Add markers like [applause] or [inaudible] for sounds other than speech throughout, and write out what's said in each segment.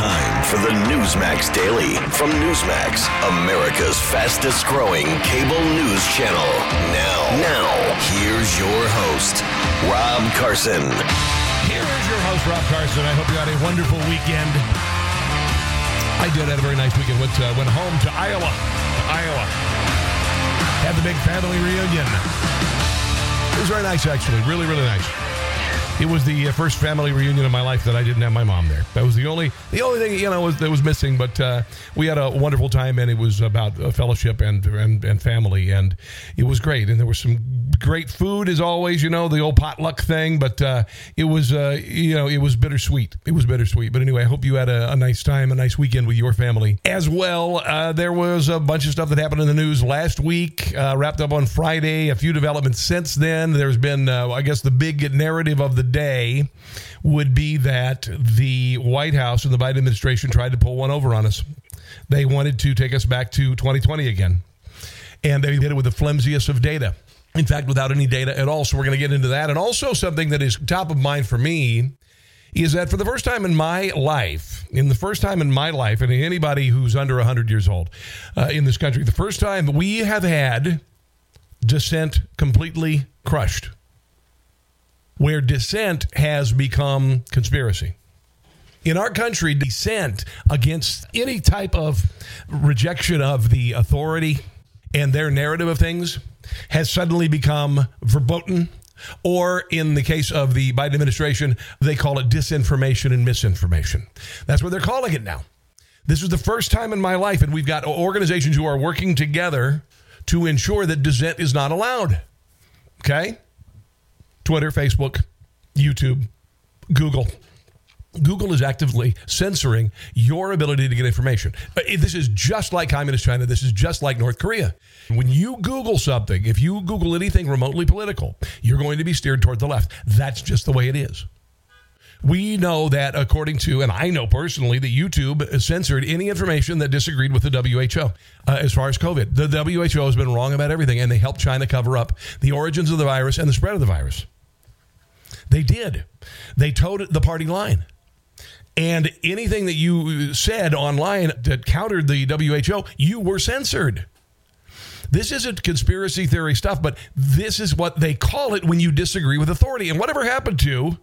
time for the Newsmax Daily from Newsmax, America's fastest growing cable news channel. Now, now, here's your host, Rob Carson. Here is your host, Rob Carson. I hope you had a wonderful weekend. I did. had a very nice weekend. Went, uh, went home to Iowa. To Iowa. Had the big family reunion. It was very nice, actually. Really, really nice. It was the uh, first family reunion of my life that I didn't have my mom there. That was the only the only thing you know was, that was missing. But uh, we had a wonderful time, and it was about uh, fellowship and, and and family, and it was great. And there was some great food as always. You know the old potluck thing, but uh, it was uh, you know it was bittersweet. It was bittersweet. But anyway, I hope you had a, a nice time, a nice weekend with your family as well. Uh, there was a bunch of stuff that happened in the news last week, wrapped up on Friday. A few developments since then. There's been I guess the big narrative of the day would be that the White House and the Biden administration tried to pull one over on us. They wanted to take us back to 2020 again. And they did it with the flimsiest of data. In fact, without any data at all. So we're going to get into that. And also, something that is top of mind for me is that for the first time in my life, in the first time in my life, and anybody who's under 100 years old uh, in this country, the first time we have had dissent completely crushed where dissent has become conspiracy. In our country, dissent against any type of rejection of the authority and their narrative of things has suddenly become verboten. Or in the case of the Biden administration, they call it disinformation and misinformation. That's what they're calling it now. This is the first time in my life, and we've got organizations who are working together to ensure that dissent is not allowed. Okay? Twitter, Facebook, YouTube, Google. Google is actively censoring your ability to get information. Uh, this is just like Communist China. This is just like North Korea. When you Google something, if you Google anything remotely political, you're going to be steered toward the left. That's just the way it is. We know that according to, and I know personally, that YouTube censored any information that disagreed with the WHO uh, as far as COVID. The WHO has been wrong about everything, and they helped China cover up the origins of the virus and the spread of the virus. They did. They toed the party line. And anything that you said online that countered the WHO, you were censored. This isn't conspiracy theory stuff, but this is what they call it when you disagree with authority. And whatever happened to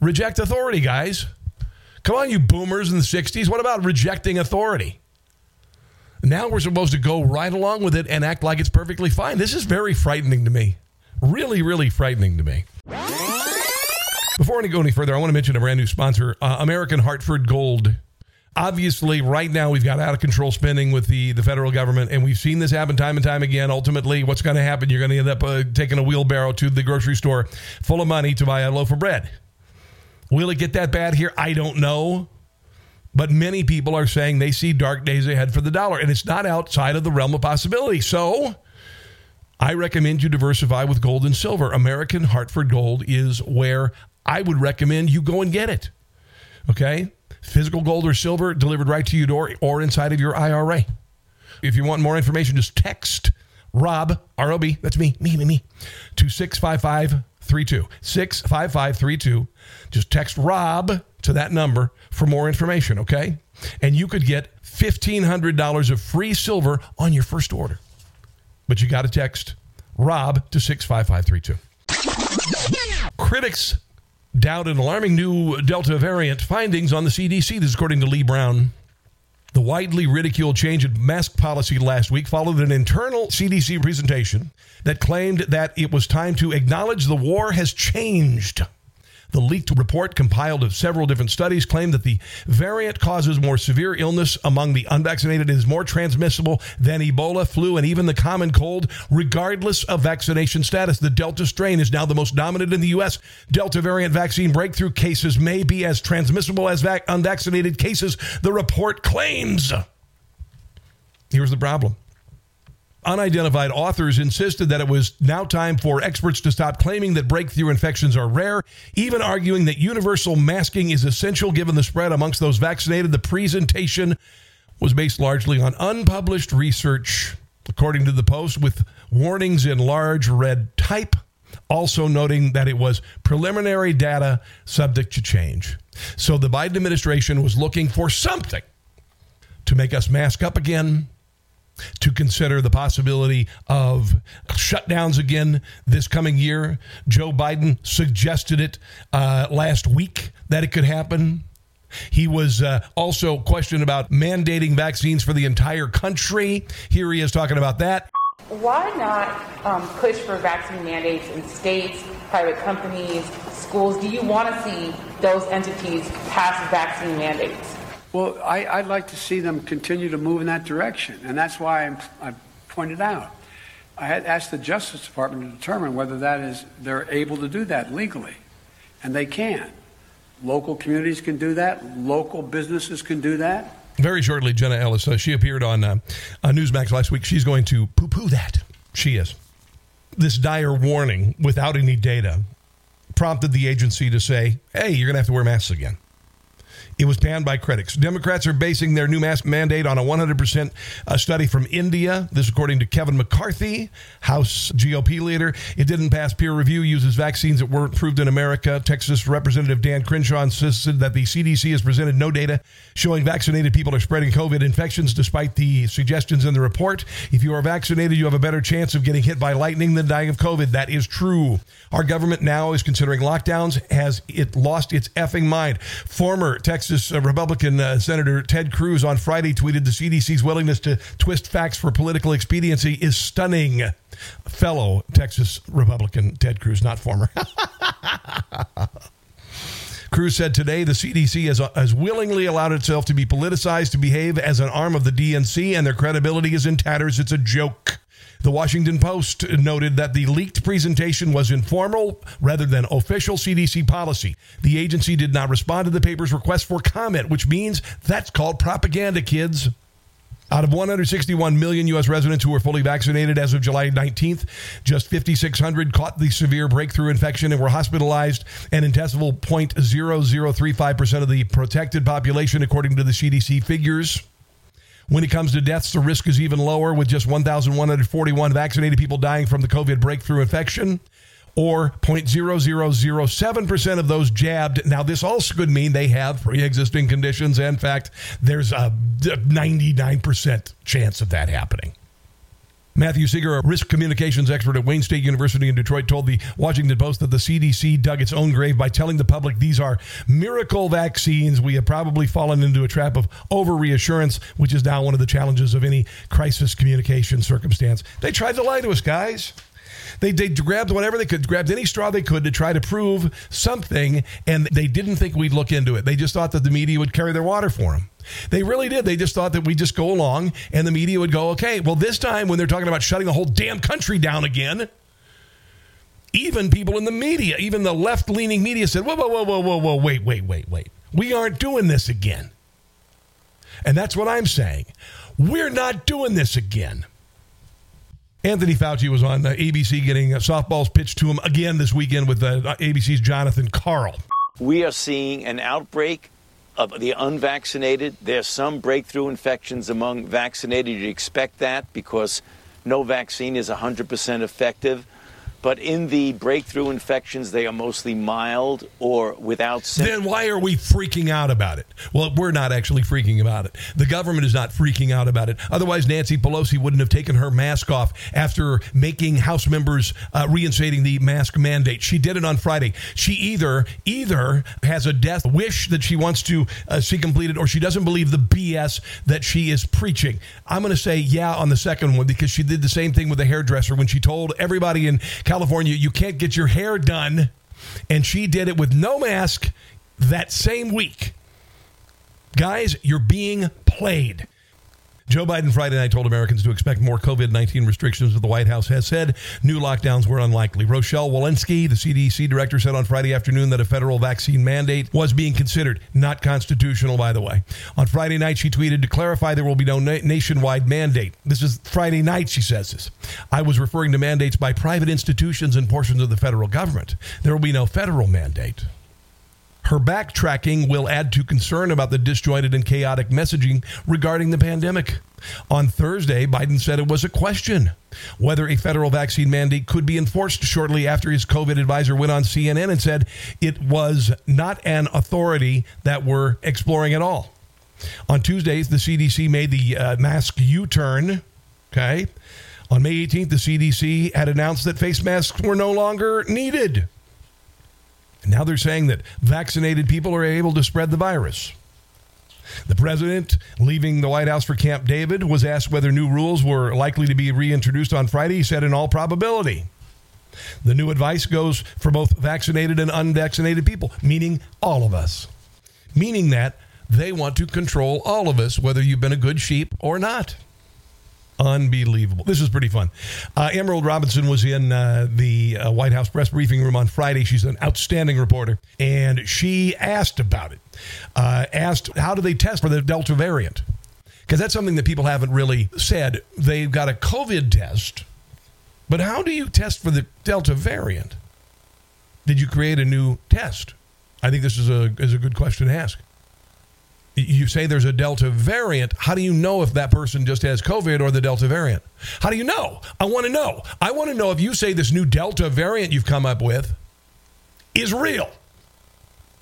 Reject authority, guys. Come on, you boomers in the 60s. What about rejecting authority? Now we're supposed to go right along with it and act like it's perfectly fine. This is very frightening to me. Really, really frightening to me. Before I go any further, I want to mention a brand new sponsor, uh, American Hartford Gold. Obviously, right now we've got out of control spending with the, the federal government, and we've seen this happen time and time again. Ultimately, what's going to happen? You're going to end up uh, taking a wheelbarrow to the grocery store full of money to buy a loaf of bread. Will it get that bad here? I don't know. But many people are saying they see dark days ahead for the dollar, and it's not outside of the realm of possibility. So I recommend you diversify with gold and silver. American Hartford Gold is where I would recommend you go and get it. Okay? Physical gold or silver delivered right to your door or inside of your IRA. If you want more information, just text Rob, R O B, that's me, me, me, me, to 65532. 65532. Just text Rob to that number for more information, okay? And you could get $1,500 of free silver on your first order. But you got to text Rob to 65532. Critics doubt an alarming new Delta variant findings on the CDC. This is according to Lee Brown. The widely ridiculed change in mask policy last week followed an internal CDC presentation that claimed that it was time to acknowledge the war has changed. The leaked report, compiled of several different studies, claimed that the variant causes more severe illness among the unvaccinated and is more transmissible than Ebola, flu, and even the common cold, regardless of vaccination status. The Delta strain is now the most dominant in the U.S. Delta variant vaccine breakthrough cases may be as transmissible as vac- unvaccinated cases, the report claims. Here's the problem Unidentified authors insisted that it was now time for experts to stop claiming that breakthrough infections are rare, even arguing that universal masking is essential given the spread amongst those vaccinated. The presentation was based largely on unpublished research, according to the Post, with warnings in large red type, also noting that it was preliminary data subject to change. So the Biden administration was looking for something to make us mask up again, to consider the possibility of shutdowns again this coming year. Joe Biden suggested it uh, last week that it could happen. He was uh, also questioned about mandating vaccines for the entire country. Here he is talking about that. Why not um, push for vaccine mandates in states, private companies, schools? Do you want to see those entities pass vaccine mandates? Well, I, would like to see them continue to move in that direction, and that's why I'm, I pointed out. I had asked the Justice Department to determine whether that is they're able to do that legally, and they can. Local communities can do that. Local businesses can do that. Very shortly, Jenna Ellis. Uh, she appeared on uh, Newsmax last week. She's going to poo-poo that. She is. This dire warning without any data prompted the agency to say, "Hey, you're going to have to wear masks again." It was panned by critics. Democrats are basing their new mask mandate on a 100% uh, study from India. This, according to Kevin McCarthy, House GOP leader. It didn't pass peer review, uses vaccines that weren't approved in America. Texas Representative Dan Crenshaw insisted that the CDC has presented no data showing vaccinated people are spreading COVID infections, despite the suggestions in the report. If you are vaccinated, you have a better chance of getting hit by lightning than dying of COVID. That is true. Our government now is considering lockdowns. Has it lost its effing mind? Former Texas Texas uh, Republican uh, Senator Ted Cruz on Friday tweeted the CDC's willingness to twist facts for political expediency is stunning. Fellow Texas Republican Ted Cruz, not former. [laughs] Cruz said today the CDC has, uh, has willingly allowed itself to be politicized to behave as an arm of the DNC, and their credibility is in tatters. It's a joke. The Washington Post noted that the leaked presentation was informal rather than official CDC policy. The agency did not respond to the paper's request for comment, which means that's called propaganda, kids. Out of 161 million U.S. residents who were fully vaccinated as of July 19th, just 5,600 caught the severe breakthrough infection and were hospitalized, and an intestinal 0.0035% of the protected population, according to the CDC figures. When it comes to deaths, the risk is even lower with just 1,141 vaccinated people dying from the COVID breakthrough infection or 0.0007% of those jabbed. Now, this also could mean they have pre existing conditions. In fact, there's a 99% chance of that happening. Matthew Seeger, a risk communications expert at Wayne State University in Detroit, told the Washington Post that the CDC dug its own grave by telling the public these are miracle vaccines. We have probably fallen into a trap of over reassurance, which is now one of the challenges of any crisis communication circumstance. They tried to lie to us, guys. They, they grabbed whatever they could, grabbed any straw they could to try to prove something, and they didn't think we'd look into it. They just thought that the media would carry their water for them. They really did. They just thought that we'd just go along and the media would go, okay, well, this time when they're talking about shutting the whole damn country down again, even people in the media, even the left leaning media said, whoa, whoa, whoa, whoa, whoa, whoa, wait, wait, wait, wait. We aren't doing this again. And that's what I'm saying. We're not doing this again. Anthony Fauci was on uh, ABC getting uh, softballs pitched to him again this weekend with uh, ABC's Jonathan Karl. We are seeing an outbreak of the unvaccinated. There's some breakthrough infections among vaccinated. You expect that because no vaccine is 100% effective. But in the breakthrough infections, they are mostly mild or without symptoms. Then why are we freaking out about it? Well, we're not actually freaking about it. The government is not freaking out about it. Otherwise, Nancy Pelosi wouldn't have taken her mask off after making House members uh, reinstating the mask mandate. She did it on Friday. She either either has a death wish that she wants to uh, see completed, or she doesn't believe the BS that she is preaching. I'm going to say yeah on the second one because she did the same thing with the hairdresser when she told everybody in California, you can't get your hair done. And she did it with no mask that same week. Guys, you're being played. Joe Biden Friday night told Americans to expect more COVID 19 restrictions, but the White House has said new lockdowns were unlikely. Rochelle Walensky, the CDC director, said on Friday afternoon that a federal vaccine mandate was being considered, not constitutional, by the way. On Friday night, she tweeted to clarify there will be no na- nationwide mandate. This is Friday night, she says this. I was referring to mandates by private institutions and portions of the federal government. There will be no federal mandate Her backtracking will add to concern about the disjointed and chaotic messaging regarding the pandemic. On Thursday, Biden said it was a question whether a federal vaccine mandate could be enforced shortly after his COVID advisor went on CNN and said it was not an authority that we're exploring at all. On Tuesdays, the CDC made the uh, mask U turn. Okay. On May 18th, the CDC had announced that face masks were no longer needed. And now they're saying that vaccinated people are able to spread the virus. The president, leaving the White House for Camp David, was asked whether new rules were likely to be reintroduced on Friday. He said, in all probability. The new advice goes for both vaccinated and unvaccinated people, meaning all of us. Meaning that they want to control all of us, whether you've been a good sheep or not. Unbelievable. This is pretty fun. Uh, Emerald Robinson was in uh, the uh, White House press briefing room on Friday. She's an outstanding reporter, and she asked about it. Uh, asked, how do they test for the Delta variant? Because that's something that people haven't really said. They've got a COVID test, but how do you test for the Delta variant? Did you create a new test? I think this is a, is a good question to ask you say there's a Delta variant. How do you know if that person just has COVID or the Delta variant? How do you know? I want to know. I want to know if you say this new Delta variant you've come up with is real.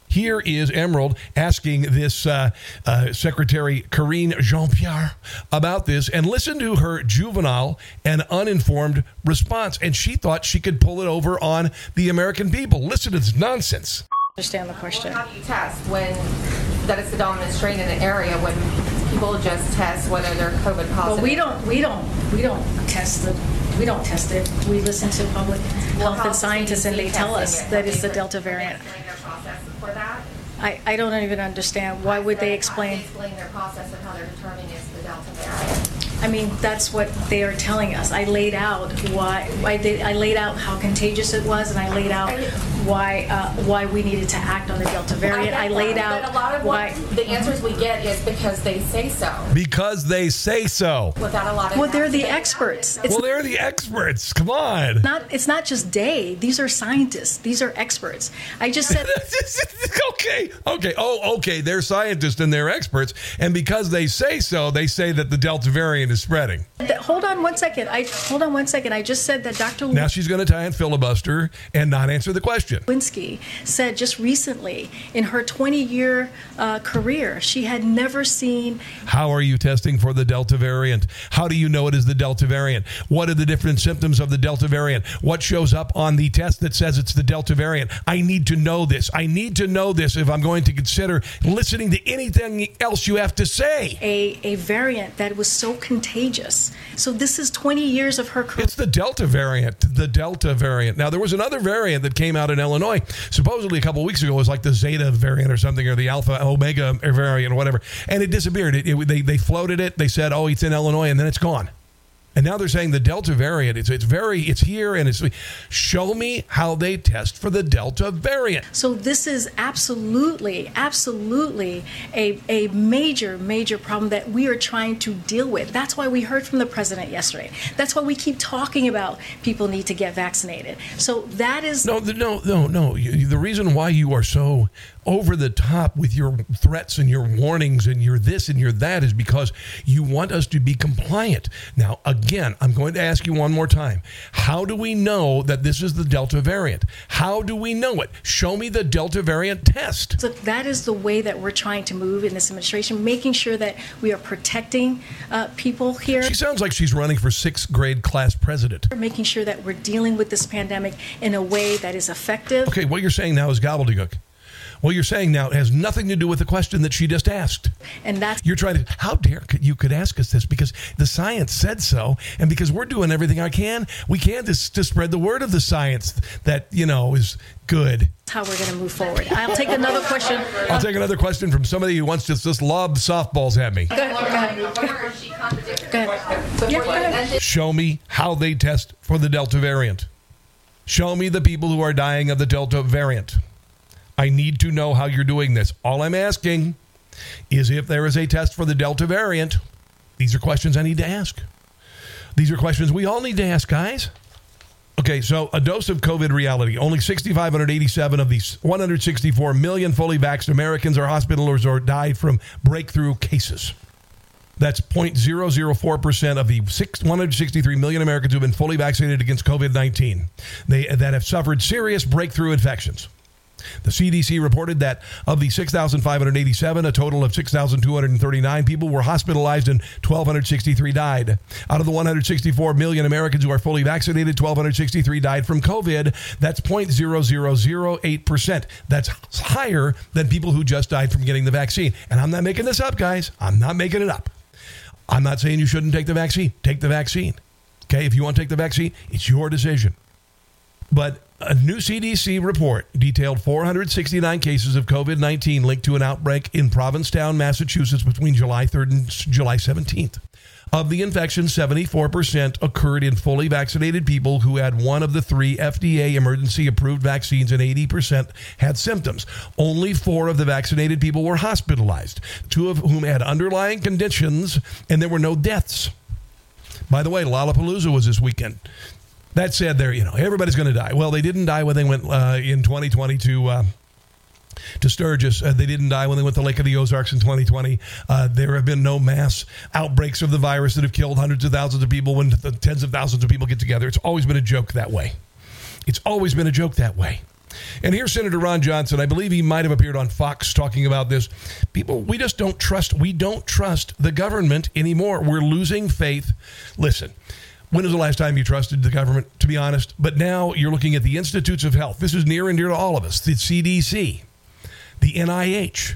Here is Emerald asking this uh, uh, Secretary Karine Jean Pierre about this, and listen to her juvenile and uninformed response. And she thought she could pull it over on the American people. Listen to this nonsense. Understand the question. How do you test when that it's the dominant strain in the area when people just test whether they're COVID positive? Well, we don't, we don't, we don't test the, we don't test it. We listen to public Well, health and scientists, and they tell us it? that it's the Delta variant. explain their process for that? I, I don't even understand. Why would they explain? explain their process and how they're determining it's the Delta variant? I mean, that's what they are telling us. I laid out why, I did, I laid out how contagious it was, and I laid out why, uh, why we needed to act on the Delta variant. I get laid that, out But a lot of why. the answers we get is because they say so, Because they say so. without a lot of. Well, they're the experts. It's Well, they're the experts. Come on. not, it's not just day. These are scientists. These are experts. I just said, [laughs] okay, okay. Oh, okay. They're scientists and they're experts, and because they say so, they say that the Delta variant is spreading. that- hold on one second. I, hold on one second. I just said that Dr. Now she's going to tie and filibuster and not answer the question. Walensky said just recently in her 20 year uh, career, she had never seen How are you testing for the Delta variant? How do you know it is the Delta variant? What are the different symptoms of the Delta variant? What shows up on the test that says it's the Delta variant? I need to know this. I need to know this if I'm going to consider listening to anything else you have to say. a, a variant that was so contagious. So this is 20 years of her career. It's the Delta variant. The Delta variant. Now, there was another variant that came out in Illinois, supposedly a couple weeks ago. Was like the Zeta variant or something, or the Alpha Omega variant or whatever. And it disappeared. It, it- they, they floated it. They said, oh, it's in Illinois, and then it's gone. And now they're saying the Delta variant. It's, it's very, it's here, and it's. Show me how they test for the Delta variant. So this is absolutely, absolutely a, a major, major problem that we are trying to deal with. That's why we heard from the president yesterday. That's why we keep talking about people need to get vaccinated. So that is No, no, no, no. You- The reason why you are so over the top with your threats and your warnings and your this and your that is because you want us to be compliant. Now, again, I'm going to ask you one more time. How do we know that this is the Delta variant? How do we know it? Show me the Delta variant test. So that is the way that we're trying to move in this administration, making sure that we are protecting uh, people here, She sounds like she's running for sixth grade class president. making sure that we're dealing with this pandemic in a way that is effective. Okay, what you're saying now is gobbledygook. What you're saying now it has nothing to do with the question that she just asked. And that's You're trying to, how dare could- you could ask us this because the science said so, and because we're doing everything I can, we can to, to spread the word of the science that, you know, is good. how we're going to move forward. I'll take another question. I'll take another question from somebody who wants to just lob softballs at me. Go ahead. Go ahead. Or she contradicted Go ahead. question Yeah, go ahead. Show me how they test for the Delta variant. Show me the people who are dying of the Delta variant. I need to know how you're doing this. All I'm asking is if there is a test for the Delta variant. These are questions I need to ask. These are questions we all need to ask, guys. Okay. So a dose of COVID reality. Only 6,587 of these 164 million fully vaxxed Americans are hospitalized or died from breakthrough cases. That's 0.004% of the 163 million Americans who have been fully vaccinated against COVID 19 that have suffered serious breakthrough infections. The CDC reported that of the 6,587, a total of 6,239 people were hospitalized and 1,263 died. Out of the 164 million Americans who are fully vaccinated, 1,263 died from COVID. That's 0.0008%. That's higher than people who just died from getting the vaccine. And I'm not making this up, guys. I'm not making it up. I'm not saying you shouldn't take the vaccine. Take the vaccine. Okay, if you want to take the vaccine, it's your decision. But a new CDC report detailed 469 cases of COVID 19 linked to an outbreak in Provincetown, Massachusetts between July 3rd and July 17th. Of the infections, 74% occurred in fully vaccinated people who had one of the three FDA emergency approved vaccines, and 80% had symptoms. Only four of the vaccinated people were hospitalized, two of whom had underlying conditions, and there were no deaths. By the way, Lollapalooza was this weekend. That said, there, you know, everybody's going to die. Well, they didn't die when they went uh, in 2020 to. Uh, to Sturgis. Uh, they didn't die when they went to Lake of the Ozarks in 2020. Uh, there have been no mass outbreaks of the virus that have killed hundreds of thousands of people when tens of thousands of people get together. It's always been a joke that way. It's always been a joke that way. And here's Senator Ron Johnson. I believe he might have appeared on Fox talking about this. People, we just don't trust. We don't trust the government anymore. We're losing faith. Listen, when was the last time you trusted the government, to be honest? But now you're looking at the Institutes of Health. This is near and dear to all of us the CDC, the NIH.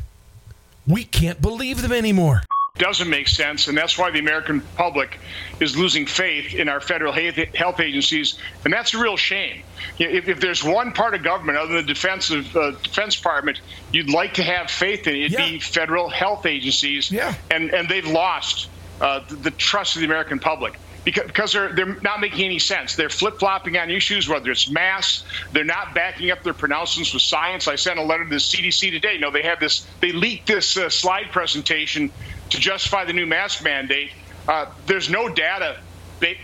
We can't believe them anymore. Doesn't make sense, and that's why the American public is losing faith in our federal health agencies, and that's a real shame. If, if there's one part of government other than the defense of, uh, Defense Department you'd like to have faith in, it'd yeah. be federal health agencies, yeah. and and they've lost uh, the, the trust of the American public because, because they're they're not making any sense. They're flip flopping on issues, whether it's masks. They're not backing up their pronouncements with science. I sent a letter to the CDC today. Know, they have this. They leaked this uh, slide presentation to justify the new mask mandate. Uh, there's no data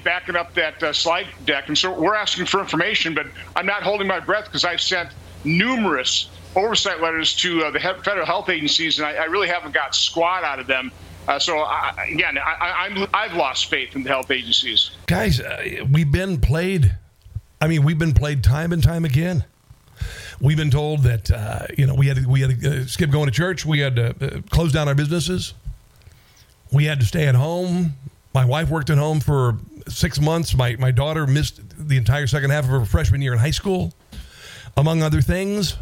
backing up that uh, slide deck, and so we're asking for information. But I'm not holding my breath because I've sent numerous oversight letters to uh, the federal health agencies, and I, I really haven't got squat out of them. Uh, so I, again, I, have lost faith in the health agencies. Guys, uh, we've been played. I mean, we've been played time and time again. We've been told that uh, you know we had to, we had to uh, skip going to church. We had to uh, close down our businesses. We had to stay at home. My wife worked at home for six months. My my daughter missed the entire second half of her freshman year in high school, among other things.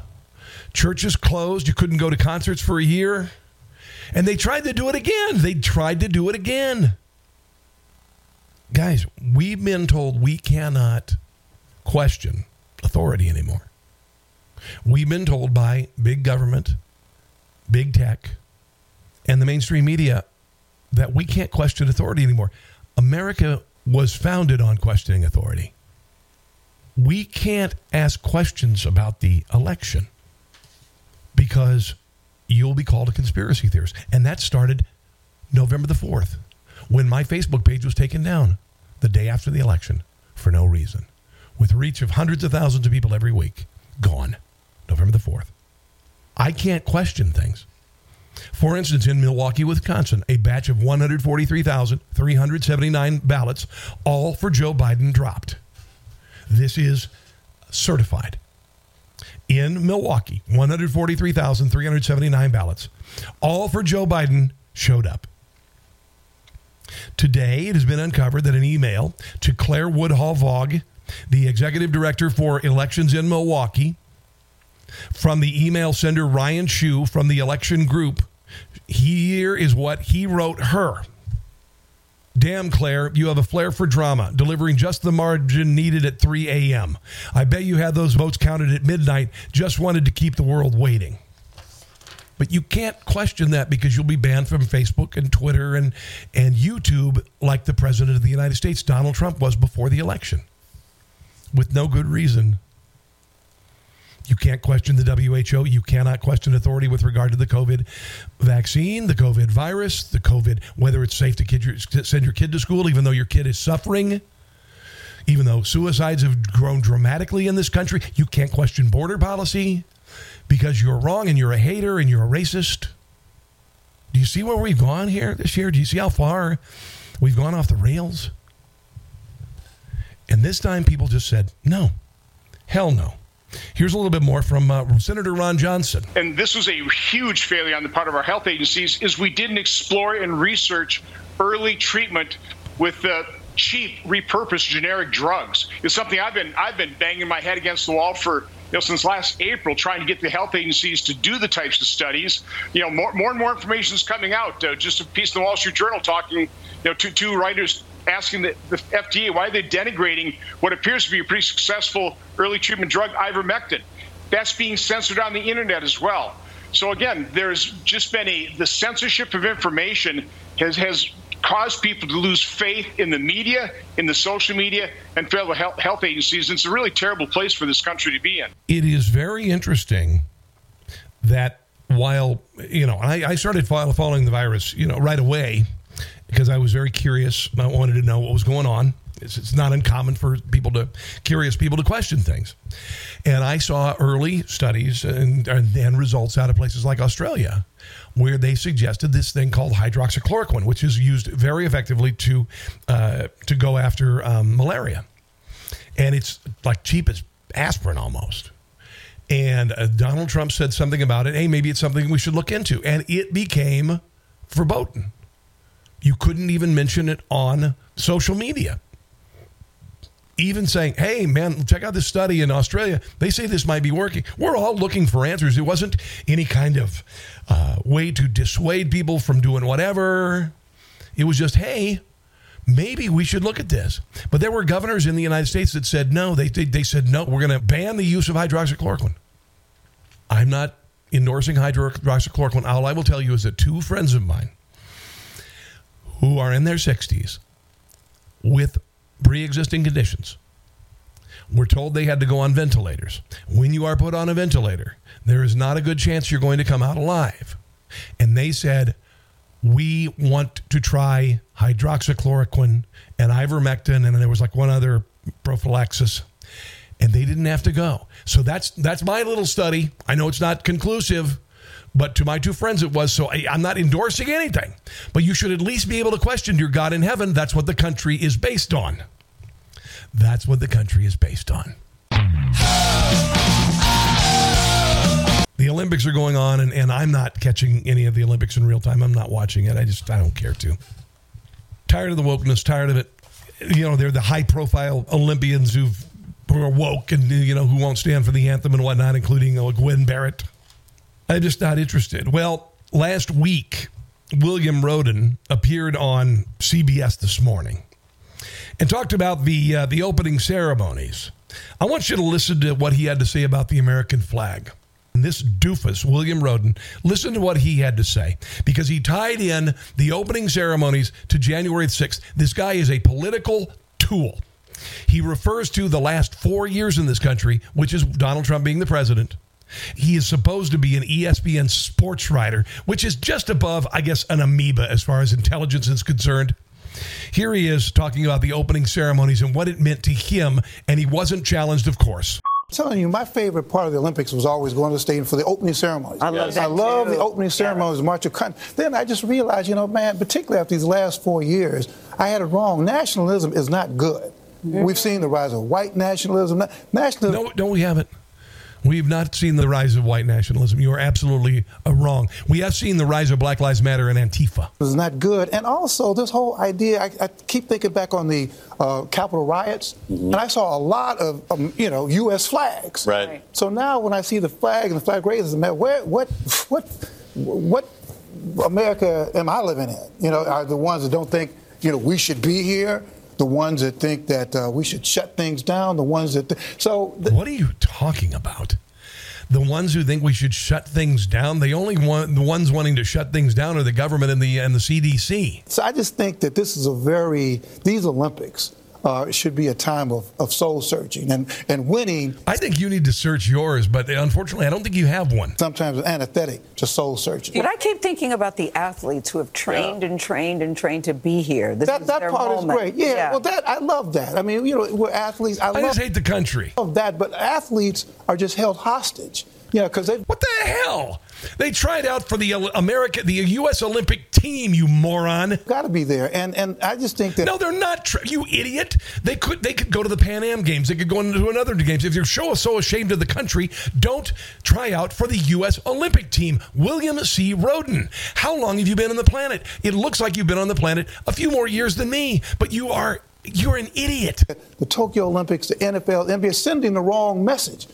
Churches closed. You couldn't go to concerts for a year. And they tried to do it again. They tried to do it again. Guys, we've been told we cannot question authority anymore. We've been told by big government, big tech, and the mainstream media that we can't question authority anymore. America was founded on questioning authority. We can't ask questions about the election because you'll be called a conspiracy theorist. And that started November the 4th when my Facebook page was taken down the day after the election for no reason, with reach of hundreds of thousands of people every week. Gone. November the 4th. I can't question things. For instance, in Milwaukee, Wisconsin, a batch of 143,379 ballots, all for Joe Biden, dropped. This is certified in Milwaukee, 143,379 ballots, all for Joe Biden, showed up. Today, it has been uncovered that an email to Claire Woodall-Vogg, the executive director for elections in Milwaukee, from the email sender Ryan Chew from the election group, here is what he wrote her. Damn, Claire, you have a flair for drama, delivering just the margin needed at 3 a.m. I bet you had those votes counted at midnight, just wanted to keep the world waiting. But you can't question that because you'll be banned from Facebook and Twitter and, and YouTube like the President of the United States, Donald Trump, was before the election with no good reason. You can't question the WHO. You cannot question authority with regard to the COVID vaccine, the COVID virus, the COVID, whether it's safe to your, send your kid to school, even though your kid is suffering. even though suicides have grown dramatically in this country, you can't question border policy because you're wrong and you're a hater and you're a racist. Do you see where we've gone here this year? Do you see how far we've gone off the rails? And this time people just said, no, hell no. Here's a little bit more from uh, Senator Ron Johnson. And this was a huge failure on the part of our health agencies is we didn't explore and research early treatment with the cheap repurposed generic drugs. It's something I've been I've been banging my head against the wall for you know, since last April, trying to get the health agencies to do the types of studies. You know, more, more and more information is coming out. Uh, just a piece in the Wall Street Journal talking, you know, to two writers asking the, the FDA why they're denigrating what appears to be a pretty successful early treatment drug, ivermectin. That's being censored on the internet as well. So again, there's just been a the censorship of information has has caused people to lose faith in the media, in the social media, and federal health, health agencies. It's a really terrible place for this country to be in. It is very interesting that while you know I, I started following the virus, you know, right away because I was very curious. I wanted to know what was going on. It's, it's, not uncommon for people to curious people to question things, and I saw early studies and, and results out of places like Australia, where they suggested this thing called hydroxychloroquine, which is used very effectively to uh, to go after um, malaria, and it's like cheap as aspirin almost. And uh, Donald Trump said something about it. Hey, maybe it's something we should look into, and it became verboten. You couldn't even mention it on social media. Even saying, hey, man, check out this study in Australia. They say this might be working. We're all looking for answers. It wasn't any kind of uh, way to dissuade people from doing whatever. It was just, hey, maybe we should look at this. But there were governors in the United States that said no. They, they, they said, no, we're going to ban the use of hydroxychloroquine. I'm not endorsing hydroxychloroquine. All I will tell you is that two friends of mine who are in their 60s with pre existing conditions We're told they had to go on ventilators. When you are put on a ventilator, there is not a good chance you're going to come out alive. And they said, We want to try hydroxychloroquine and ivermectin, and there was like one other prophylaxis. And they didn't have to go. So that's that's my little study. I know it's not conclusive, but to my two friends, it was. So I, am not endorsing anything. But you should at least be able to question your God in heaven. That's what the country is based on. That's what the country is based on. The Olympics are going on, and, and I'm not catching any of the Olympics in real time. I'm not watching it. I just, I don't care to. Tired of the wokeness, tired of it. You know, they're the high profile Olympians who've, who are woke and, you know, who won't stand for the anthem and whatnot, including uh, Gwen Barrett. I'm just not interested. Well, last week, William Rhoden appeared on CBS this morning and talked about the uh, the opening ceremonies. I want you to listen to what he had to say about the American flag. And this doofus, William Rhoden, listen to what he had to say because he tied in the opening ceremonies to January 6th. This guy is a political tool. He refers to the last four years in this country, which is Donald Trump being the president, he is supposed to be an ESPN sports writer, which is just above, I guess, an amoeba as far as intelligence is concerned. Here he is talking about the opening ceremonies and what it meant to him, and he wasn't challenged, of course. I'm telling you, my favorite part of the Olympics was always going to the stadium for the opening ceremonies. I love yes. that I love too. the opening ceremonies, yeah. March of Country. Then I just realized, you know, man, particularly after these last four years, I had it wrong. Nationalism is not good. Mm-hmm. We've seen the rise of white nationalism. Nationalism. No, no, we haven't. We've not seen the rise of white nationalism. You are absolutely uh, wrong. We have seen the rise of Black Lives Matter and Antifa. It's not good. And also, this whole idea, I, I keep thinking back on the uh, Capitol riots, mm-hmm. and I saw a lot of, um, you know, U.S. flags. Right. So now when I see the flag and the flag raises, man, where, what, what, what America am I living in? You know, are the ones that don't think, you know, we should be here? The ones that think that uh, we should shut things down, the ones that. Th- so. Th- what are you talking about? The ones who think we should shut things down, the only one, the ones wanting to shut things down are the government and the and the CDC. So I just think that this is a very these Olympics uh, should be a time of, of soul searching and, and winning. I think you need to search yours, but unfortunately, I don't think you have one. Sometimes anesthetic to soul searching. But I keep thinking about the athletes who have trained yeah. and trained and trained to be here. This that is that part moment. is great. Yeah, yeah, well, that I love that. I mean, you know, we're athletes. I, I love, just hate the country. Of that, but athletes are just held hostage. Yeah, because they. What the hell? They tried out for the America, the U.S. Olympic team. You moron. Got to be there, and and I just think that. No, they're not. Tra- you idiot. They could they could go to the Pan Am Games. They could go into another games. If you're so so ashamed of the country, don't try out for the U.S. Olympic team. William C. Rhoden. How long have you been on the planet? It looks like you've been on the planet a few more years than me, but you are you're an idiot. The Tokyo Olympics, the NFL, NBA sending the wrong message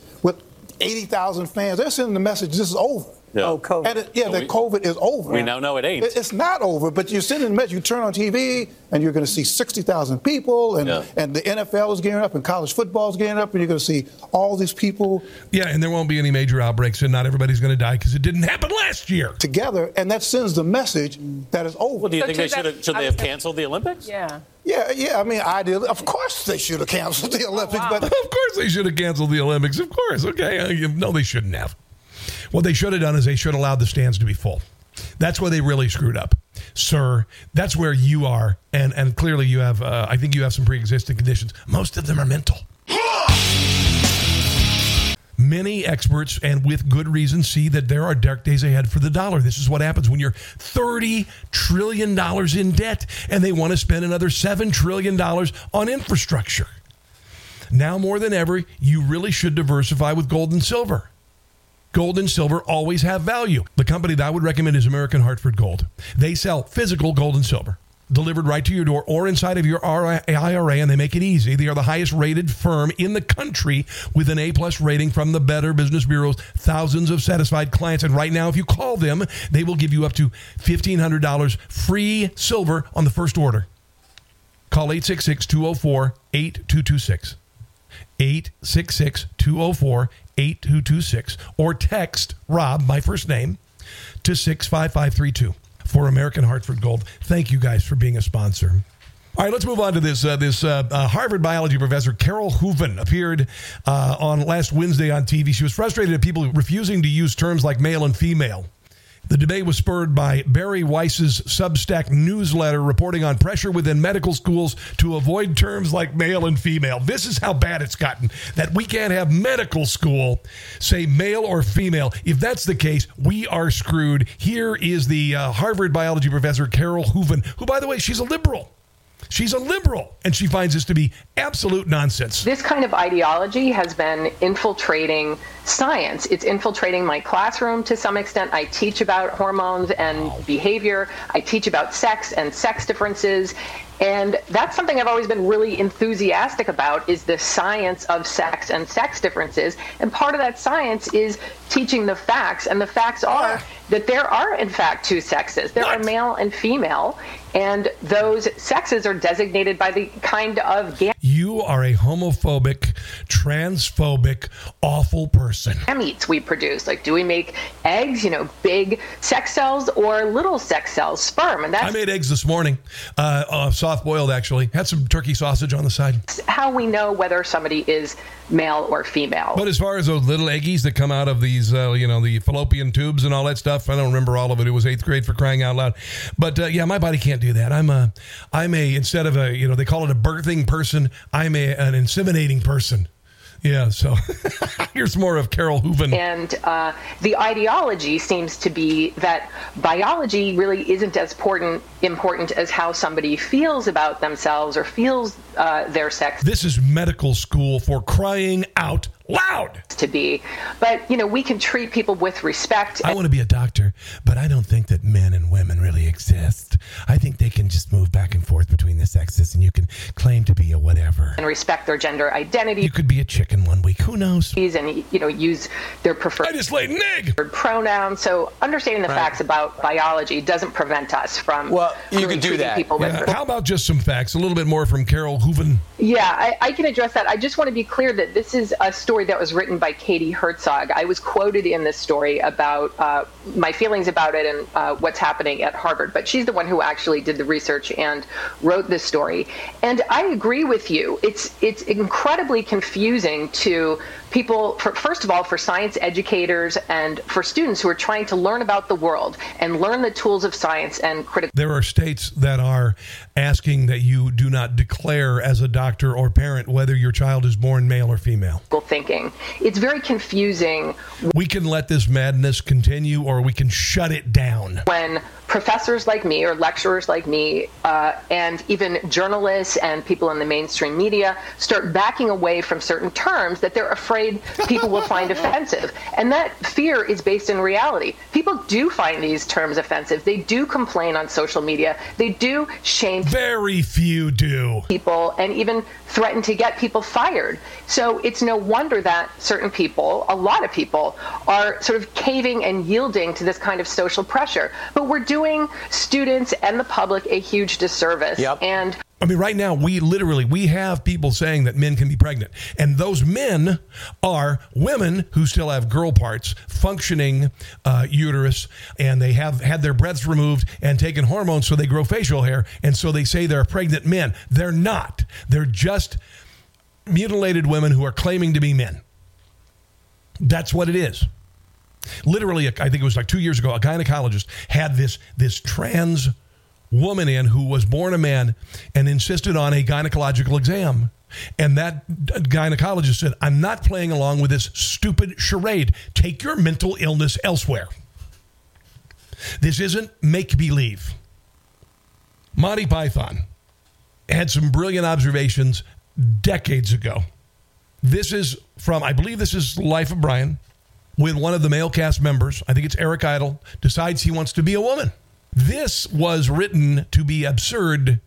80,000 fans. They're sending the message this is over. Yeah. Oh, COVID. And it, yeah, so that COVID is over. We now know it ain't. it's not over, but you're sending a message. You turn on TV, and you're going to see 60,000 people, and, yeah. and the NFL is getting up, and college football is getting up, and you're going to see all these people. Yeah, and there won't be any major outbreaks, and not everybody's going to die because it didn't happen last year. Together, and that sends the message that is over. Well, do you so think they should have, should they have canceled the Olympics? Yeah. Yeah, yeah. I mean, ideally, of course they should have canceled the Olympics, oh, wow. but [laughs] of course they should have canceled the Olympics. Of course, okay. Uh, no, they shouldn't have. What they should have done is they should have allowed the stands to be full. That's where they really screwed up, sir. That's where you are, and and clearly you have. Uh, I think you have some pre-existing conditions. Most of them are mental. Many experts, and with good reason, see that there are dark days ahead for the dollar. This is what happens when you're $30 trillion in debt and they want to spend another $7 trillion on infrastructure. Now more than ever, you really should diversify with gold and silver. Gold and silver always have value. The company that I would recommend is American Hartford Gold. They sell physical gold and silver delivered right to your door or inside of your IRA, and they make it easy. They are the highest rated firm in the country with an A plus rating from the Better Business Bureau's thousands of satisfied clients. And right now, if you call them, they will give you up to $1,500 free silver on the first order. Call 866 204 8226. 866 204 8226 or text Rob, my first name, to 65532 for American Hartford Gold. Thank you guys for being a sponsor. All right, let's move on to this. Uh, this uh, uh, Harvard biology professor, Carole Hooven, appeared uh, on last Wednesday on TV. She was frustrated at people refusing to use terms like male and female. The debate was spurred by Bari Weiss's Substack newsletter reporting on pressure within medical schools to avoid terms like male and female. This is how bad it's gotten that we can't have medical school say male or female. If that's the case, we are screwed. Here is the uh, Harvard biology professor, Carole Hooven, who, by the way, she's a liberal. She's a liberal, and she finds this to be absolute nonsense. This kind of ideology has been infiltrating science. It's infiltrating my classroom to some extent. I teach about hormones and behavior, I teach about sex and sex differences. And that's something I've always been really enthusiastic about is the science of sex and sex differences. And part of that science is teaching the facts. And the facts are that there are, in fact, two sexes. There what? are male and female. And those sexes are designated by the kind of gametes. You are a homophobic, transphobic, awful person. Gametes we produce. Like, do we make eggs, you know, big sex cells or little sex cells, sperm? And that's. I made eggs this morning, uh, uh, soft boiled actually. Had some turkey sausage on the side. How we know whether somebody is male or female. But as far as those little eggies that come out of these, uh, you know, the fallopian tubes and all that stuff, I don't remember all of it. It was eighth grade for crying out loud. But uh, yeah, my body can't do that. I'm a, I'm a instead of a, you know, they call it a birthing person. I'm a an inseminating person. Yeah, so [laughs] here's more of Carole Hooven. And uh, the ideology seems to be that biology really isn't as important important as how somebody feels about themselves or feels uh, their sex. This is medical school for crying out loud. To be. But you know we can treat people with respect i want to be a doctor but i don't think that men and women really exist. I think they can just move back and forth between the sexes and you can claim to be a whatever. and respect their gender identity. You could be a chicken one week who knows? And you know use their preferred i just laid an egg! pronoun. So understanding the right. facts about biology doesn't prevent us from well you can do that. people yeah. how about just some facts? A little bit more from carole hooven. Yeah I, I can address that. I just want to be clear that this is a story story that was written by Katie Herzog. I was quoted in this story about uh, my feelings about it and uh, what's happening at Harvard, but she's the one who actually did the research and wrote this story. And I agree with you. It's it's incredibly confusing to people, for, first of all, for science educators and for students who are trying to learn about the world and learn the tools of science and critical. There are states that are asking that you do not declare as a doctor or parent whether your child is born male or female. Thinking. It's very confusing. We can let this madness continue or we can shut it down. When professors like me or lecturers like me uh, and even journalists and people in the mainstream media start backing away from certain terms that they're afraid people will find [laughs] offensive. And that fear is based in reality. People do find these terms offensive. They do complain on social media. They do shame very few do people and even threaten to get people fired. So it's no wonder that certain people, a lot of people, are sort of caving and yielding to this kind of social pressure. But we're doing doing students and the public a huge disservice. Yep. And I mean, right now, we literally we have people saying that men can be pregnant, and those men are women who still have girl parts, functioning uh, uterus, and they have had their breasts removed and taken hormones so they grow facial hair, and so they say they're pregnant men. They're not. They're just mutilated women who are claiming to be men. That's what it is. Literally, I think it was like two years ago, a gynecologist had this this trans woman in who was born a man and insisted on a gynecological exam. And that gynecologist said, I'm not playing along with this stupid charade. Take your mental illness elsewhere. This isn't make believe. Monty Python had some brilliant observations decades ago. This is from, I believe this is Life of Brian when one of the male cast members, I think it's Eric Idle, decides he wants to be a woman. This was written to be absurd,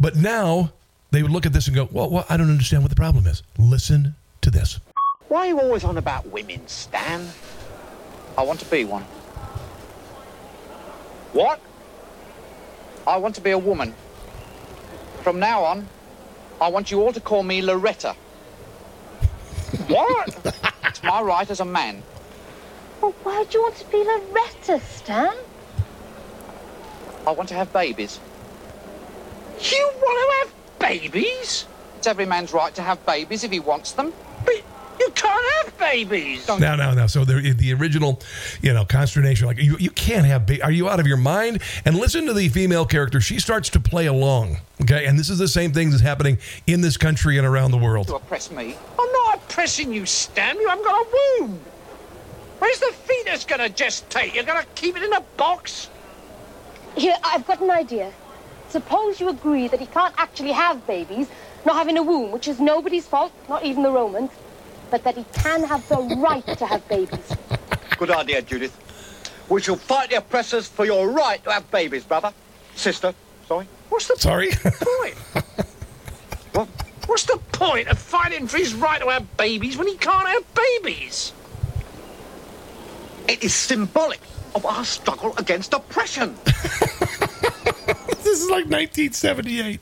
but now they would look at this and go, well, well I don't understand what the problem is. Listen to this. Why are you always on about women, Stan? I want to be one. What? I want to be a woman. From now on, I want you all to call me Loretta. what? [laughs] It's my right as a man. Well, why do you want to be Loretta, Stan? I want to have babies. You want to have babies? It's every man's right to have babies if he wants them. But you can't have babies. Don't no, no, no. So the the original, you know, consternation, like you, you can't have. Ba- Are you out of your mind? And listen to the female character. She starts to play along. Okay, and this is the same thing that's happening in this country and around the world. To oppress me? I'm not oppressing you, Stan. You haven't got a womb. Where's the fetus going to gestate? You're going to keep it in a box? Here, I've got an idea. Suppose you agree that he can't actually have babies, not having a womb, which is nobody's fault, not even the Romans, but that he can have the right to have babies. Good idea, Judith. We shall fight the oppressors for your right to have babies, brother. Sister, sorry. What's the sorry? point? what? What's the point of fighting for his right to have babies when he can't have babies? It is symbolic of our struggle against oppression. [laughs] this is like 1978.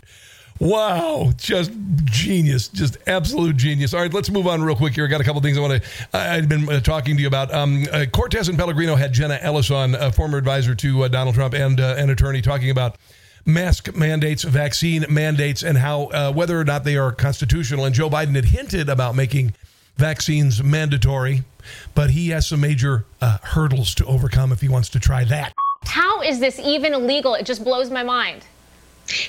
Wow, just genius, just absolute genius. All right, let's move on real quick here. I got a couple things I want to. I've been uh, talking to you about. Um, uh, Cortes and Pellegrino had Jenna Ellis on, a former advisor to uh, Donald Trump and uh, an attorney, talking about mask mandates, vaccine mandates, and how uh, whether or not they are constitutional. And Joe Biden had hinted about making vaccines mandatory, but he has some major uh, hurdles to overcome if he wants to try that. How is this even illegal? It just blows my mind.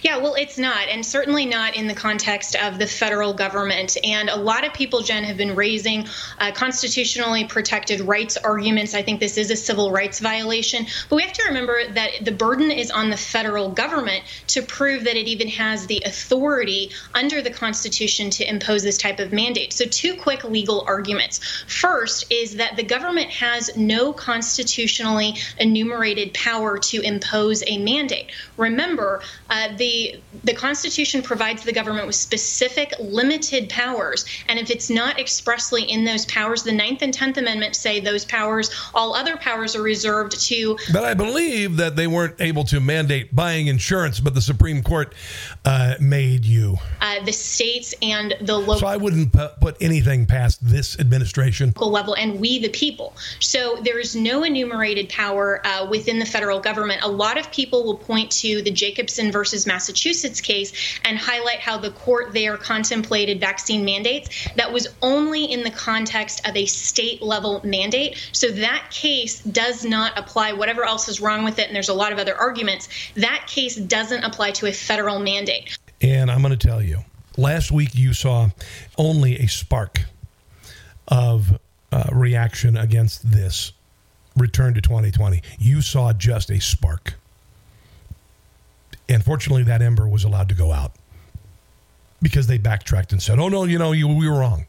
Yeah, well, it's not, and certainly not in the context of the federal government. And a lot of people, Jen, have been raising uh, constitutionally protected rights arguments. I think this is a civil rights violation. But we have to remember that the burden is on the federal government to prove that it even has the authority under the Constitution to impose this type of mandate. So, two quick legal arguments. First is that the government has no constitutionally enumerated power to impose a mandate. Remember, uh, the the the Constitution provides the government with specific limited powers, and if it's not expressly in those powers, the Ninth and Tenth Amendment say those powers, all other powers are reserved to. But I believe that they weren't able to mandate buying insurance, but the Supreme Court uh, made you. Uh, the states and the local. So I wouldn't pu- put anything past this administration. level and we the people. So there is no enumerated power uh, within the federal government. A lot of people will point to the Jacobson versus Massachusetts case and highlight how the court there contemplated vaccine mandates. That was only in the context of a state level mandate. So that case does not apply, whatever else is wrong with it, and there's a lot of other arguments. That case doesn't apply to a federal mandate. And I'm going to tell you, last week you saw only a spark of uh, reaction against this return to 2020. You saw just a spark. And fortunately, that ember was allowed to go out because they backtracked and said, oh, no, you know, you, we were wrong.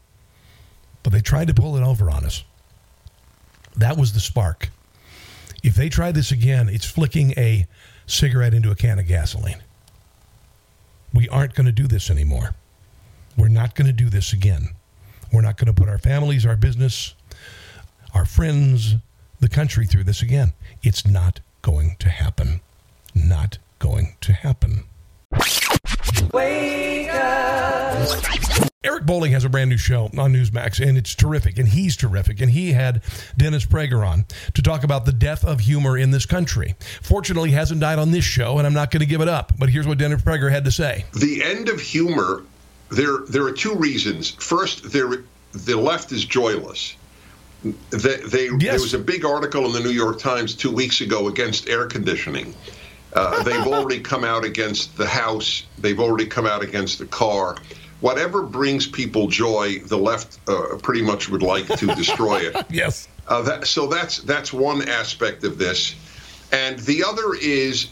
But they tried to pull it over on us. That was the spark. If they try this again, it's flicking a cigarette into a can of gasoline. We aren't going to do this anymore. We're not going to do this again. We're not going to put our families, our business, our friends, the country through this again. It's not going to happen. Not going to happen. Wake up. Eric Bolling has a brand new show on Newsmax, and it's terrific, and he's terrific. And he had Dennis Prager on to talk about the death of humor in this country. Fortunately, he hasn't died on this show, and I'm not going to give it up. But here's what Dennis Prager had to say. The end of humor, there there are two reasons. First, there the left is joyless. They, they, There was a big article in the New York Times two weeks ago against air conditioning. Uh, they've already come out against the house. They've already come out against the car. Whatever brings people joy, the left uh, pretty much would like to destroy it. [laughs] yes. Uh, that, so that's that's one aspect of this, and the other is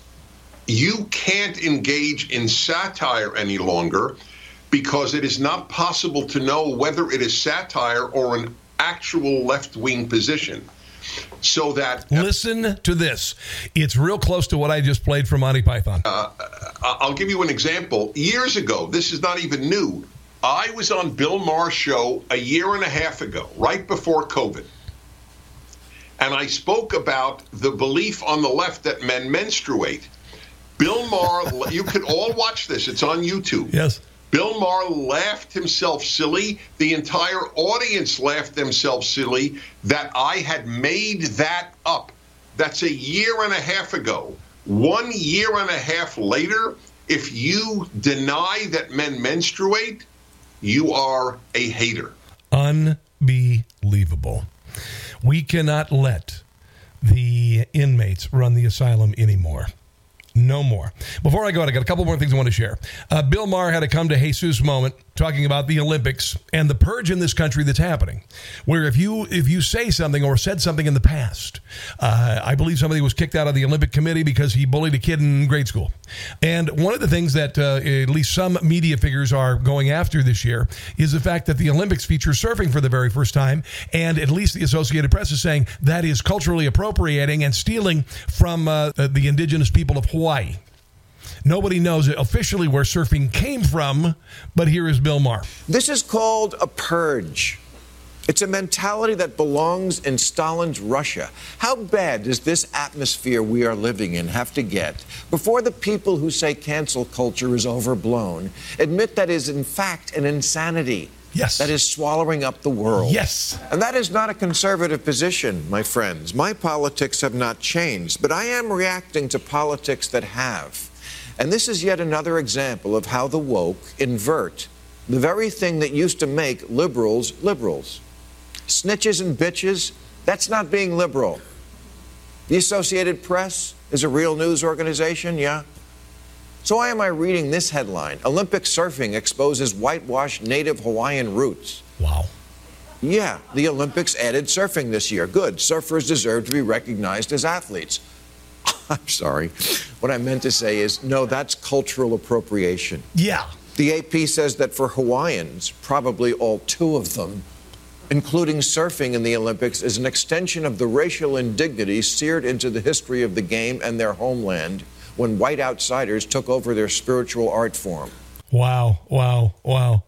you can't engage in satire any longer because it is not possible to know whether it is satire or an actual left-wing position. So that listen to this. It's real close to what I just played from Monty Python. Uh, I'll give you an example. Years ago, this is not even new. I was on Bill Maher's show a year and a half ago, right before COVID. And I spoke about the belief on the left that men menstruate. Bill Maher, [laughs] you could all watch this, it's on YouTube. Yes. Bill Maher laughed himself silly. The entire audience laughed themselves silly that I had made that up. That's a year and a half ago. One year and a half later, if you deny that men menstruate, you are a hater. Unbelievable. We cannot let the inmates run the asylum anymore. No more. Before I go, out, I got a couple more things I want to share. Uh, Bill Maher had a come to Jesus moment talking about the Olympics and the purge in this country that's happening. Where if you if you say something or said something in the past, uh, I believe somebody was kicked out of the Olympic Committee because he bullied a kid in grade school. And one of the things that uh, at least some media figures are going after this year is the fact that the Olympics feature surfing for the very first time, and at least the Associated Press is saying that is culturally appropriating and stealing from uh, the indigenous people of Hawaii. Nobody knows officially where surfing came from, but here is Bill Maher. This is called a purge. It's a mentality that belongs in Stalin's Russia. How bad does this atmosphere we are living in have to get before the people who say cancel culture is overblown admit that is, in fact, an insanity? Yes. That is swallowing up the world. Yes. And that is not a conservative position, my friends. My politics have not changed, but I am reacting to politics that have. And this is yet another example of how the woke invert the very thing that used to make liberals liberals. Snitches and bitches, that's not being liberal. The Associated Press is a real news organization, yeah? So why am I reading this headline? Olympic surfing exposes whitewashed native Hawaiian roots. Wow. Yeah, the Olympics added surfing this year. Good. Surfers deserve to be recognized as athletes. [laughs] I'm sorry. What I meant to say is no, that's cultural appropriation. Yeah. The AP says that for Hawaiians, probably all two of them, including surfing in the Olympics, is an extension of the racial indignity seared into the history of the game and their homeland, when white outsiders took over their spiritual art form. Wow, wow, wow.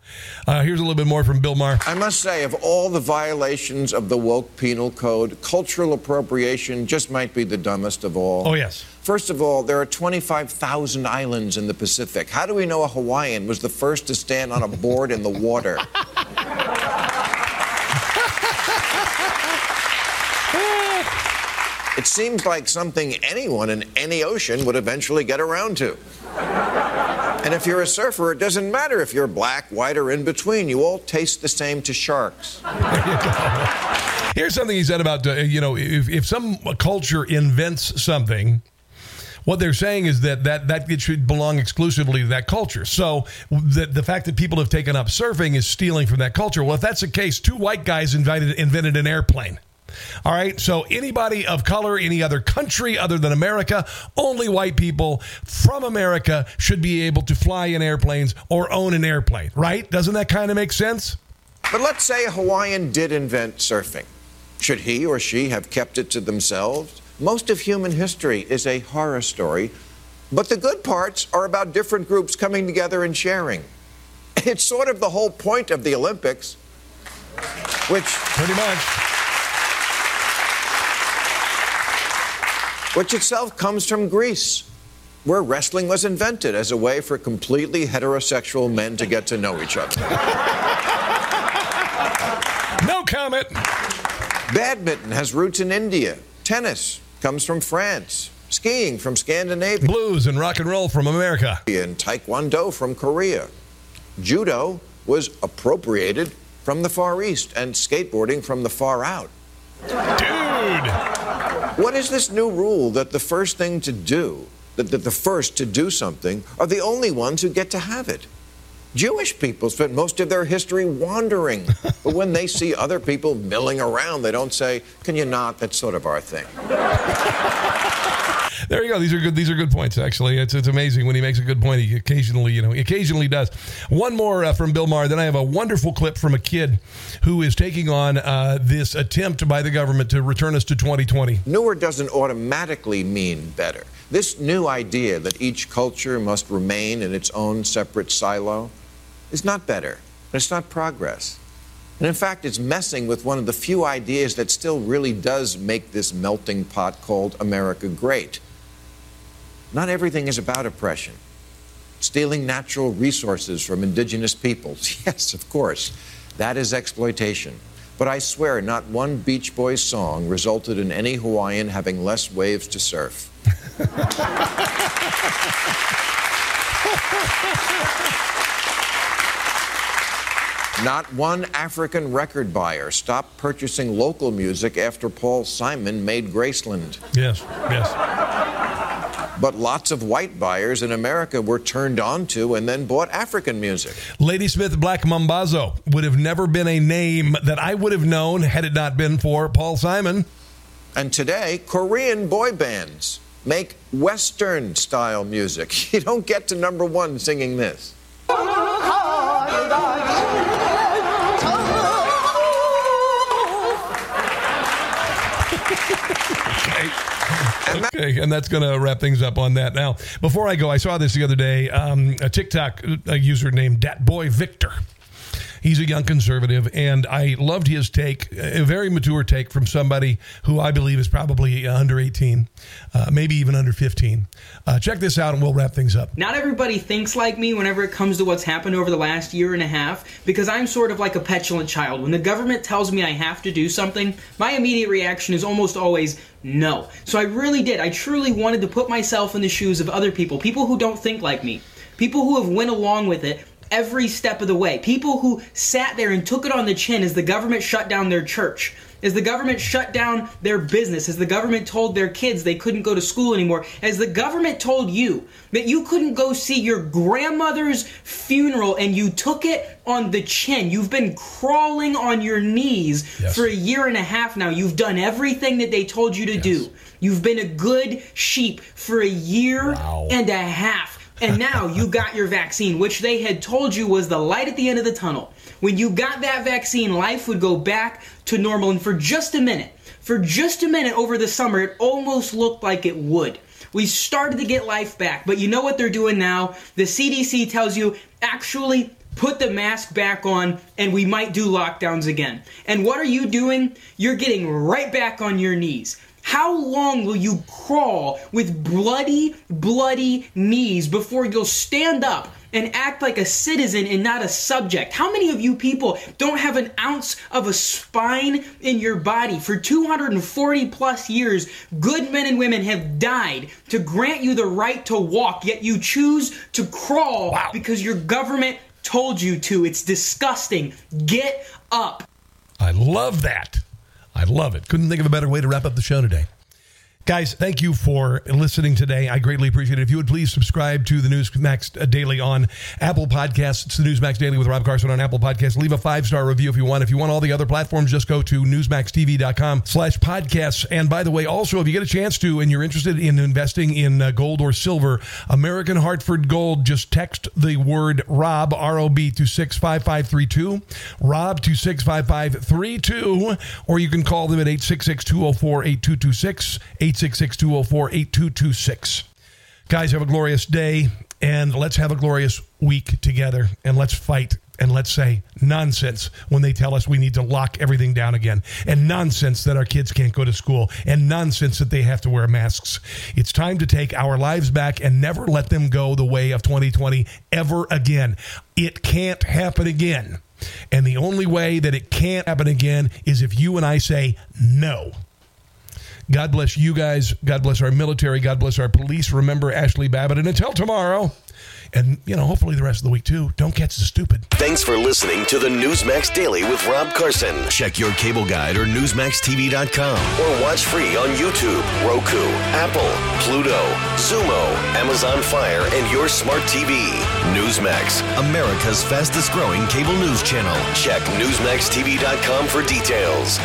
Uh, here's a little bit more from Bill Maher. I must say, of all the violations of the woke penal code, cultural appropriation just might be the dumbest of all. Oh, yes. First of all, there are 25,000 islands in the Pacific. How do we know a Hawaiian was the first to stand on a board in the water? [laughs] It seems like something anyone in any ocean would eventually get around to. And if you're a surfer, it doesn't matter if you're black, white, or in between. You all taste the same to sharks. [laughs] Here's something he said about, uh, you know, if, if some culture invents something, what they're saying is that that that it should belong exclusively to that culture. So the the fact that people have taken up surfing is stealing from that culture. Well, if that's the case, two white guys invited, invented an airplane. All right. So anybody of color, any other country other than America, only white people from America should be able to fly in airplanes or own an airplane, right? Doesn't that kind of make sense? But let's say a Hawaiian did invent surfing. Should he or she have kept it to themselves? Most of human history is a horror story, but the good parts are about different groups coming together and sharing. It's sort of the whole point of the Olympics, which. Pretty much. Which itself comes from Greece, where wrestling was invented as a way for completely heterosexual men to get to know each other. no comment. Badminton has roots in India. Tennis comes from France. Skiing from Scandinavia. Blues and rock and roll from America. And Taekwondo from Korea. Judo was appropriated from the Far East and skateboarding from the far out. Dude! What is this new rule that the first thing to do, that, that the first to do something, are the only ones who get to have it? Jewish people spent most of their history wandering, [laughs] but when they see other people milling around, they don't say, "Can you not?" That's sort of our thing. [laughs] There you go. These are good. These are good points. Actually, it's it's amazing when he makes a good point. He occasionally, you know, occasionally does. One more uh, from Bill Maher. Then I have a wonderful clip from a kid who is taking on uh, this attempt by the government to return us to 2020. Newer doesn't automatically mean better. This new idea that each culture must remain in its own separate silo is not better. It's not progress. And in fact, it's messing with one of the few ideas that still really does make this melting pot called America great. Not everything is about oppression. Stealing natural resources from indigenous peoples, [laughs] yes, of course, that is exploitation. But I swear, not one Beach Boys song resulted in any Hawaiian having less waves to surf. [laughs] Not one African record buyer stopped purchasing local music after Paul Simon made Graceland. Yes, yes. But lots of white buyers in America were turned on to and then bought African music. Ladysmith Black Mambazo would have never been a name that I would have known had it not been for Paul Simon. And today, Korean boy bands make Western style music. [laughs] You don't get to number one singing this. [laughs] Okay, and that's going to wrap things up on that. Now, before I go, I saw this the other day. Um, a TikTok a user named Dat Boy Victor. He's a young conservative, and I loved his take, a very mature take from somebody who I believe is probably under 18, uh, maybe even under 15. Uh, check this out, and we'll wrap things up. Not everybody thinks like me whenever it comes to what's happened over the last year and a half, because I'm sort of like a petulant child. When the government tells me I have to do something, my immediate reaction is almost always no. So I really did. I truly wanted to put myself in the shoes of other people, people who don't think like me people who have went along with it every step of the way. People who sat there and took it on the chin as the government shut down their church, as the government shut down their business, as the government told their kids they couldn't go to school anymore, as the government told you that you couldn't go see your grandmother's funeral and you took it on the chin. You've been crawling on your knees yes. for a year and a half now. You've done everything that they told you to yes. do. You've been a good sheep for a year wow. and a half and now you got your vaccine, which they had told you was the light at the end of the tunnel. When you got that vaccine, life would go back to normal. And for just a minute, for just a minute over the summer, it almost looked like it would. We started to get life back. But you know what they're doing now? The CDC tells you actually put the mask back on and we might do lockdowns again. And what are you doing? You're getting right back on your knees. How long will you crawl with bloody, bloody knees before you'll stand up and act like a citizen and not a subject? How many of you people don't have an ounce of a spine in your body? For 240 plus years, good men and women have died to grant you the right to walk, yet you choose to crawl wow. because your government told you to. It's disgusting. Get up. I love that. I love it. Couldn't think of a better way to wrap up the show today. Guys, thank you for listening today. I greatly appreciate it. If you would please subscribe to the Newsmax Daily on Apple Podcasts. It's the Newsmax Daily with Rob Carson on Apple Podcasts. Leave a five-star review if you want. If you want all the other platforms, just go to newsmaxtv.com slash podcasts. And by the way, also, if you get a chance to and you're interested in investing in uh, gold or silver, American Hartford Gold, just text the word ROB, R-O-B, to 65532, ROB to 65532, or you can call them at 866-204-8226, 866 204 8226. Guys, have a glorious day and let's have a glorious week together and let's fight and let's say nonsense when they tell us we need to lock everything down again and nonsense that our kids can't go to school and nonsense that they have to wear masks. It's time to take our lives back and never let them go the way of 2020 ever again. It can't happen again. And the only way that it can't happen again is if you and I say no. God bless you guys. God bless our military. God bless our police. Remember Ashley Babbitt. And until tomorrow, and you know, hopefully the rest of the week too. Don't catch the stupid. Thanks for listening to the Newsmax Daily with Rob Carson. Check your cable guide or newsmaxtv.com or watch free on YouTube, Roku, Apple, Pluto, Xumo, Amazon Fire, and your smart TV. Newsmax, America's fastest growing cable news channel. Check newsmaxtv.com for details.